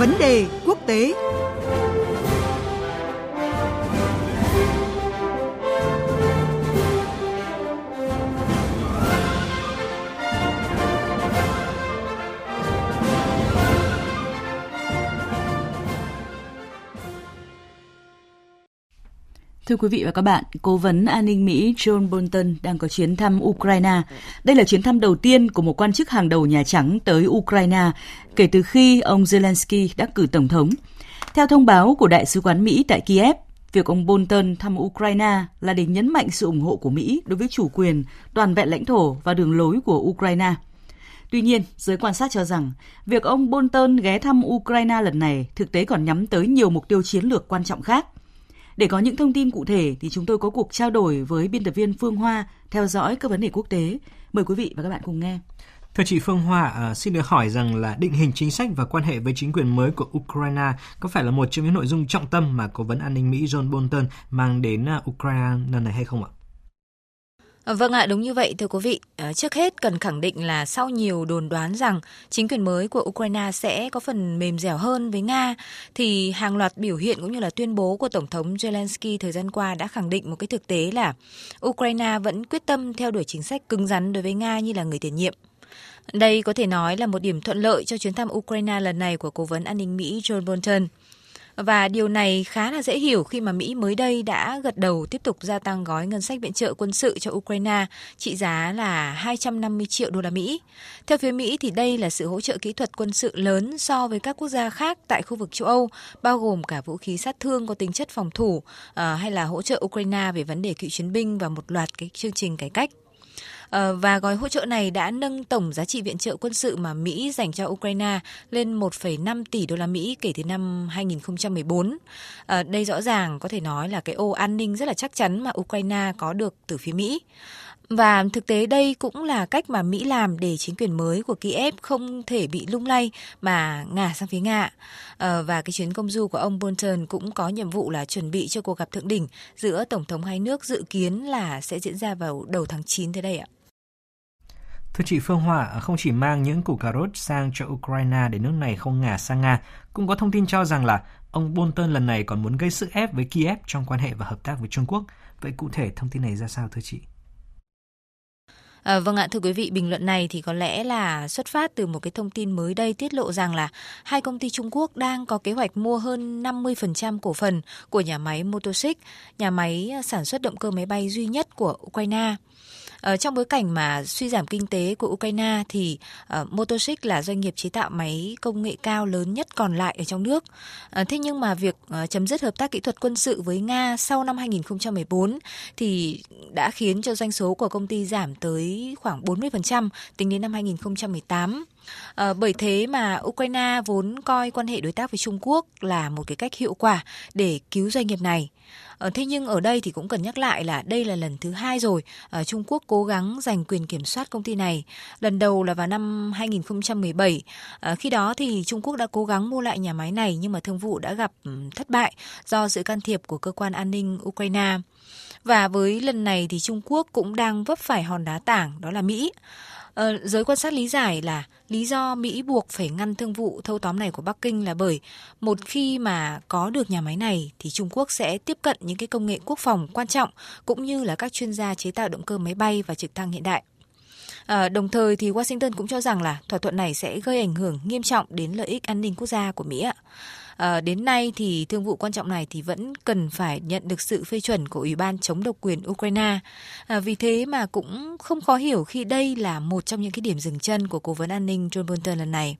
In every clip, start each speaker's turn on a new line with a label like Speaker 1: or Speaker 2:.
Speaker 1: Vấn đề quốc tế.
Speaker 2: Thưa quý vị và các bạn, Cố vấn an ninh Mỹ John Bolton đang có chuyến thăm Ukraine. Đây là chuyến thăm đầu tiên của một quan chức hàng đầu Nhà Trắng tới Ukraine kể từ khi ông Zelensky đắc cử Tổng thống. Theo thông báo của Đại sứ quán Mỹ tại Kiev, việc ông Bolton thăm Ukraine là để nhấn mạnh sự ủng hộ của Mỹ đối với chủ quyền, toàn vẹn lãnh thổ và đường lối của Ukraine. Tuy nhiên, giới quan sát cho rằng, việc ông Bolton ghé thăm Ukraine lần này thực tế còn nhắm tới nhiều mục tiêu chiến lược quan trọng khác – để có những thông tin cụ thể thì chúng tôi có cuộc trao đổi với biên tập viên Phương Hoa theo dõi các vấn đề quốc tế. Mời quý vị và các bạn cùng nghe.
Speaker 3: Thưa chị Phương Hoa, à, xin được hỏi rằng là định hình chính sách và quan hệ với chính quyền mới của Ukraine có phải là một trong những nội dung trọng tâm mà Cố vấn an ninh Mỹ John Bolton mang đến à, Ukraine lần này hay không ạ?
Speaker 4: Ờ, vâng ạ, đúng như vậy thưa quý vị. Ờ, trước hết cần khẳng định là sau nhiều đồn đoán rằng chính quyền mới của Ukraine sẽ có phần mềm dẻo hơn với Nga, thì hàng loạt biểu hiện cũng như là tuyên bố của Tổng thống Zelensky thời gian qua đã khẳng định một cái thực tế là Ukraine vẫn quyết tâm theo đuổi chính sách cứng rắn đối với Nga như là người tiền nhiệm. Đây có thể nói là một điểm thuận lợi cho chuyến thăm Ukraine lần này của Cố vấn an ninh Mỹ John Bolton. Và điều này khá là dễ hiểu khi mà Mỹ mới đây đã gật đầu tiếp tục gia tăng gói ngân sách viện trợ quân sự cho Ukraine trị giá là 250 triệu đô la Mỹ. Theo phía Mỹ thì đây là sự hỗ trợ kỹ thuật quân sự lớn so với các quốc gia khác tại khu vực châu Âu, bao gồm cả vũ khí sát thương có tính chất phòng thủ ờ, hay là hỗ trợ Ukraine về vấn đề cựu chiến binh và một loạt cái chương trình cải cách. Ờ, và gói hỗ trợ này đã nâng tổng giá trị viện trợ quân sự mà Mỹ dành cho Ukraine lên 1,5 tỷ đô la Mỹ kể từ năm 2014. Ờ, đây rõ ràng có thể nói là cái ô an ninh rất là chắc chắn mà Ukraine có được từ phía Mỹ. Và thực tế đây cũng là cách mà Mỹ làm để chính quyền mới của Kiev không thể bị lung lay mà ngả sang phía Nga. À, và cái chuyến công du của ông Bolton cũng có nhiệm vụ là chuẩn bị cho cuộc gặp thượng đỉnh giữa Tổng thống hai nước dự kiến là sẽ diễn ra vào đầu tháng 9 tới đây ạ.
Speaker 3: Thưa chị Phương hòa không chỉ mang những củ cà rốt sang cho Ukraine để nước này không ngả sang Nga, cũng có thông tin cho rằng là ông Bolton lần này còn muốn gây sức ép với Kiev trong quan hệ và hợp tác với Trung Quốc. Vậy cụ thể thông tin này ra sao thưa chị?
Speaker 4: À, vâng ạ, thưa quý vị, bình luận này thì có lẽ là xuất phát từ một cái thông tin mới đây tiết lộ rằng là hai công ty Trung Quốc đang có kế hoạch mua hơn 50% cổ phần của nhà máy Motosik, nhà máy à, sản xuất động cơ máy bay duy nhất của Ukraine. Ờ, trong bối cảnh mà suy giảm kinh tế của Ukraine thì uh, Motosik là doanh nghiệp chế tạo máy công nghệ cao lớn nhất còn lại ở trong nước. Uh, thế nhưng mà việc uh, chấm dứt hợp tác kỹ thuật quân sự với Nga sau năm 2014 thì đã khiến cho doanh số của công ty giảm tới khoảng 40% tính đến năm 2018. À, bởi thế mà Ukraine vốn coi quan hệ đối tác với Trung Quốc là một cái cách hiệu quả để cứu doanh nghiệp này. À, thế nhưng ở đây thì cũng cần nhắc lại là đây là lần thứ hai rồi à, Trung Quốc cố gắng giành quyền kiểm soát công ty này. Lần đầu là vào năm 2017. À, khi đó thì Trung Quốc đã cố gắng mua lại nhà máy này nhưng mà thương vụ đã gặp thất bại do sự can thiệp của cơ quan an ninh Ukraine. Và với lần này thì Trung Quốc cũng đang vấp phải hòn đá tảng đó là Mỹ. Ờ, giới quan sát lý giải là lý do Mỹ buộc phải ngăn thương vụ thâu tóm này của Bắc Kinh là bởi một khi mà có được nhà máy này thì Trung Quốc sẽ tiếp cận những cái công nghệ quốc phòng quan trọng cũng như là các chuyên gia chế tạo động cơ máy bay và trực thăng hiện đại. À, đồng thời thì Washington cũng cho rằng là thỏa thuận này sẽ gây ảnh hưởng nghiêm trọng đến lợi ích an ninh quốc gia của Mỹ ạ. À, đến nay thì thương vụ quan trọng này thì vẫn cần phải nhận được sự phê chuẩn của Ủy ban chống độc quyền Ukraine. À, vì thế mà cũng không khó hiểu khi đây là một trong những cái điểm dừng chân của cố vấn an ninh John Bolton lần này.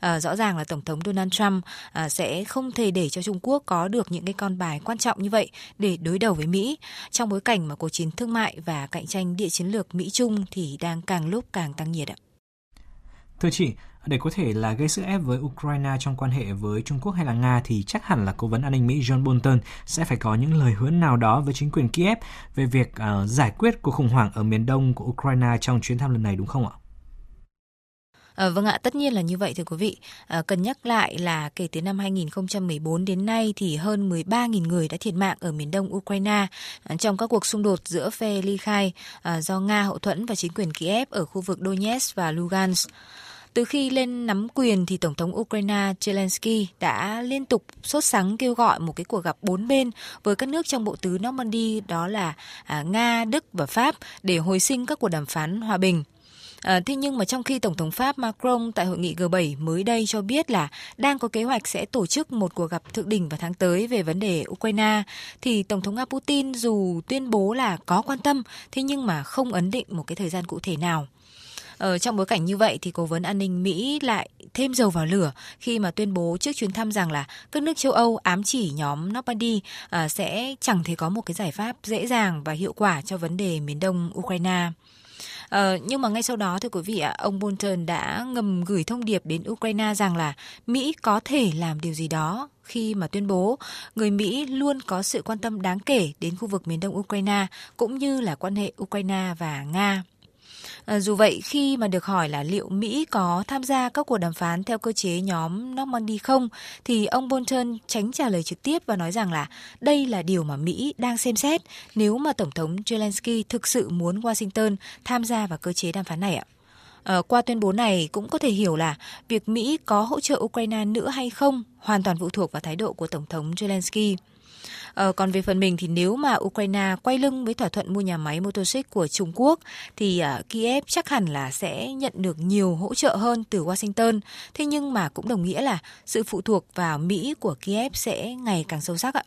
Speaker 4: À, rõ ràng là Tổng thống Donald Trump à, sẽ không thể để cho Trung Quốc có được những cái con bài quan trọng như vậy để đối đầu với Mỹ trong bối cảnh mà cuộc chiến thương mại và cạnh tranh địa chiến lược Mỹ-Trung thì đang càng lúc càng tăng nhiệt ạ.
Speaker 3: Thưa chị, để có thể là gây sức ép với Ukraine trong quan hệ với Trung Quốc hay là Nga thì chắc hẳn là cố vấn an ninh Mỹ John Bolton sẽ phải có những lời hứa nào đó với chính quyền Kiev về việc uh, giải quyết cuộc khủng hoảng ở miền đông của Ukraine trong chuyến thăm lần này đúng không ạ?
Speaker 4: À, vâng ạ, tất nhiên là như vậy thưa quý vị. Ờ, à, cần nhắc lại là kể từ năm 2014 đến nay thì hơn 13.000 người đã thiệt mạng ở miền đông Ukraine à, trong các cuộc xung đột giữa phe ly khai à, do Nga hậu thuẫn và chính quyền Kiev ở khu vực Donetsk và Lugansk. Từ khi lên nắm quyền thì Tổng thống Ukraine Zelensky đã liên tục sốt sắng kêu gọi một cái cuộc gặp bốn bên với các nước trong bộ tứ Normandy đó là à, Nga, Đức và Pháp để hồi sinh các cuộc đàm phán hòa bình. À, thế nhưng mà trong khi Tổng thống Pháp Macron tại hội nghị G7 mới đây cho biết là đang có kế hoạch sẽ tổ chức một cuộc gặp thượng đỉnh vào tháng tới về vấn đề Ukraine, thì Tổng thống Nga Putin dù tuyên bố là có quan tâm, thế nhưng mà không ấn định một cái thời gian cụ thể nào. Ờ, trong bối cảnh như vậy thì cố vấn an ninh Mỹ lại thêm dầu vào lửa khi mà tuyên bố trước chuyến thăm rằng là các nước châu Âu ám chỉ nhóm Normandy à, sẽ chẳng thể có một cái giải pháp dễ dàng và hiệu quả cho vấn đề miền đông Ukraine. Ờ, nhưng mà ngay sau đó thưa quý vị ạ, ông Bolton đã ngầm gửi thông điệp đến Ukraine rằng là Mỹ có thể làm điều gì đó khi mà tuyên bố người Mỹ luôn có sự quan tâm đáng kể đến khu vực miền đông Ukraine cũng như là quan hệ Ukraine và Nga. À, dù vậy, khi mà được hỏi là liệu Mỹ có tham gia các cuộc đàm phán theo cơ chế nhóm Normandy không, thì ông Bolton tránh trả lời trực tiếp và nói rằng là đây là điều mà Mỹ đang xem xét nếu mà Tổng thống Zelensky thực sự muốn Washington tham gia vào cơ chế đàm phán này ạ. À, qua tuyên bố này cũng có thể hiểu là việc Mỹ có hỗ trợ Ukraine nữa hay không hoàn toàn phụ thuộc vào thái độ của Tổng thống Zelensky. Ờ, còn về phần mình thì nếu mà Ukraine quay lưng với thỏa thuận mua nhà máy Motoshik của Trung Quốc thì uh, Kiev chắc hẳn là sẽ nhận được nhiều hỗ trợ hơn từ Washington. Thế nhưng mà cũng đồng nghĩa là sự phụ thuộc vào Mỹ của Kiev sẽ ngày càng sâu sắc ạ.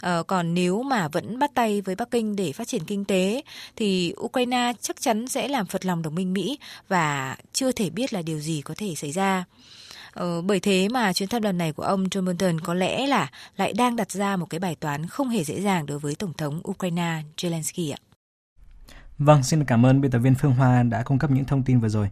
Speaker 4: À, còn nếu mà vẫn bắt tay với Bắc Kinh để phát triển kinh tế thì Ukraine chắc chắn sẽ làm phật lòng đồng minh Mỹ và chưa thể biết là điều gì có thể xảy ra. Ờ, bởi thế mà chuyến thăm lần này của ông John Bolton có lẽ là lại đang đặt ra một cái bài toán không hề dễ dàng đối với Tổng thống Ukraine Zelensky ạ.
Speaker 3: Vâng, xin cảm ơn biên tập viên Phương Hoa đã cung cấp những thông tin vừa rồi.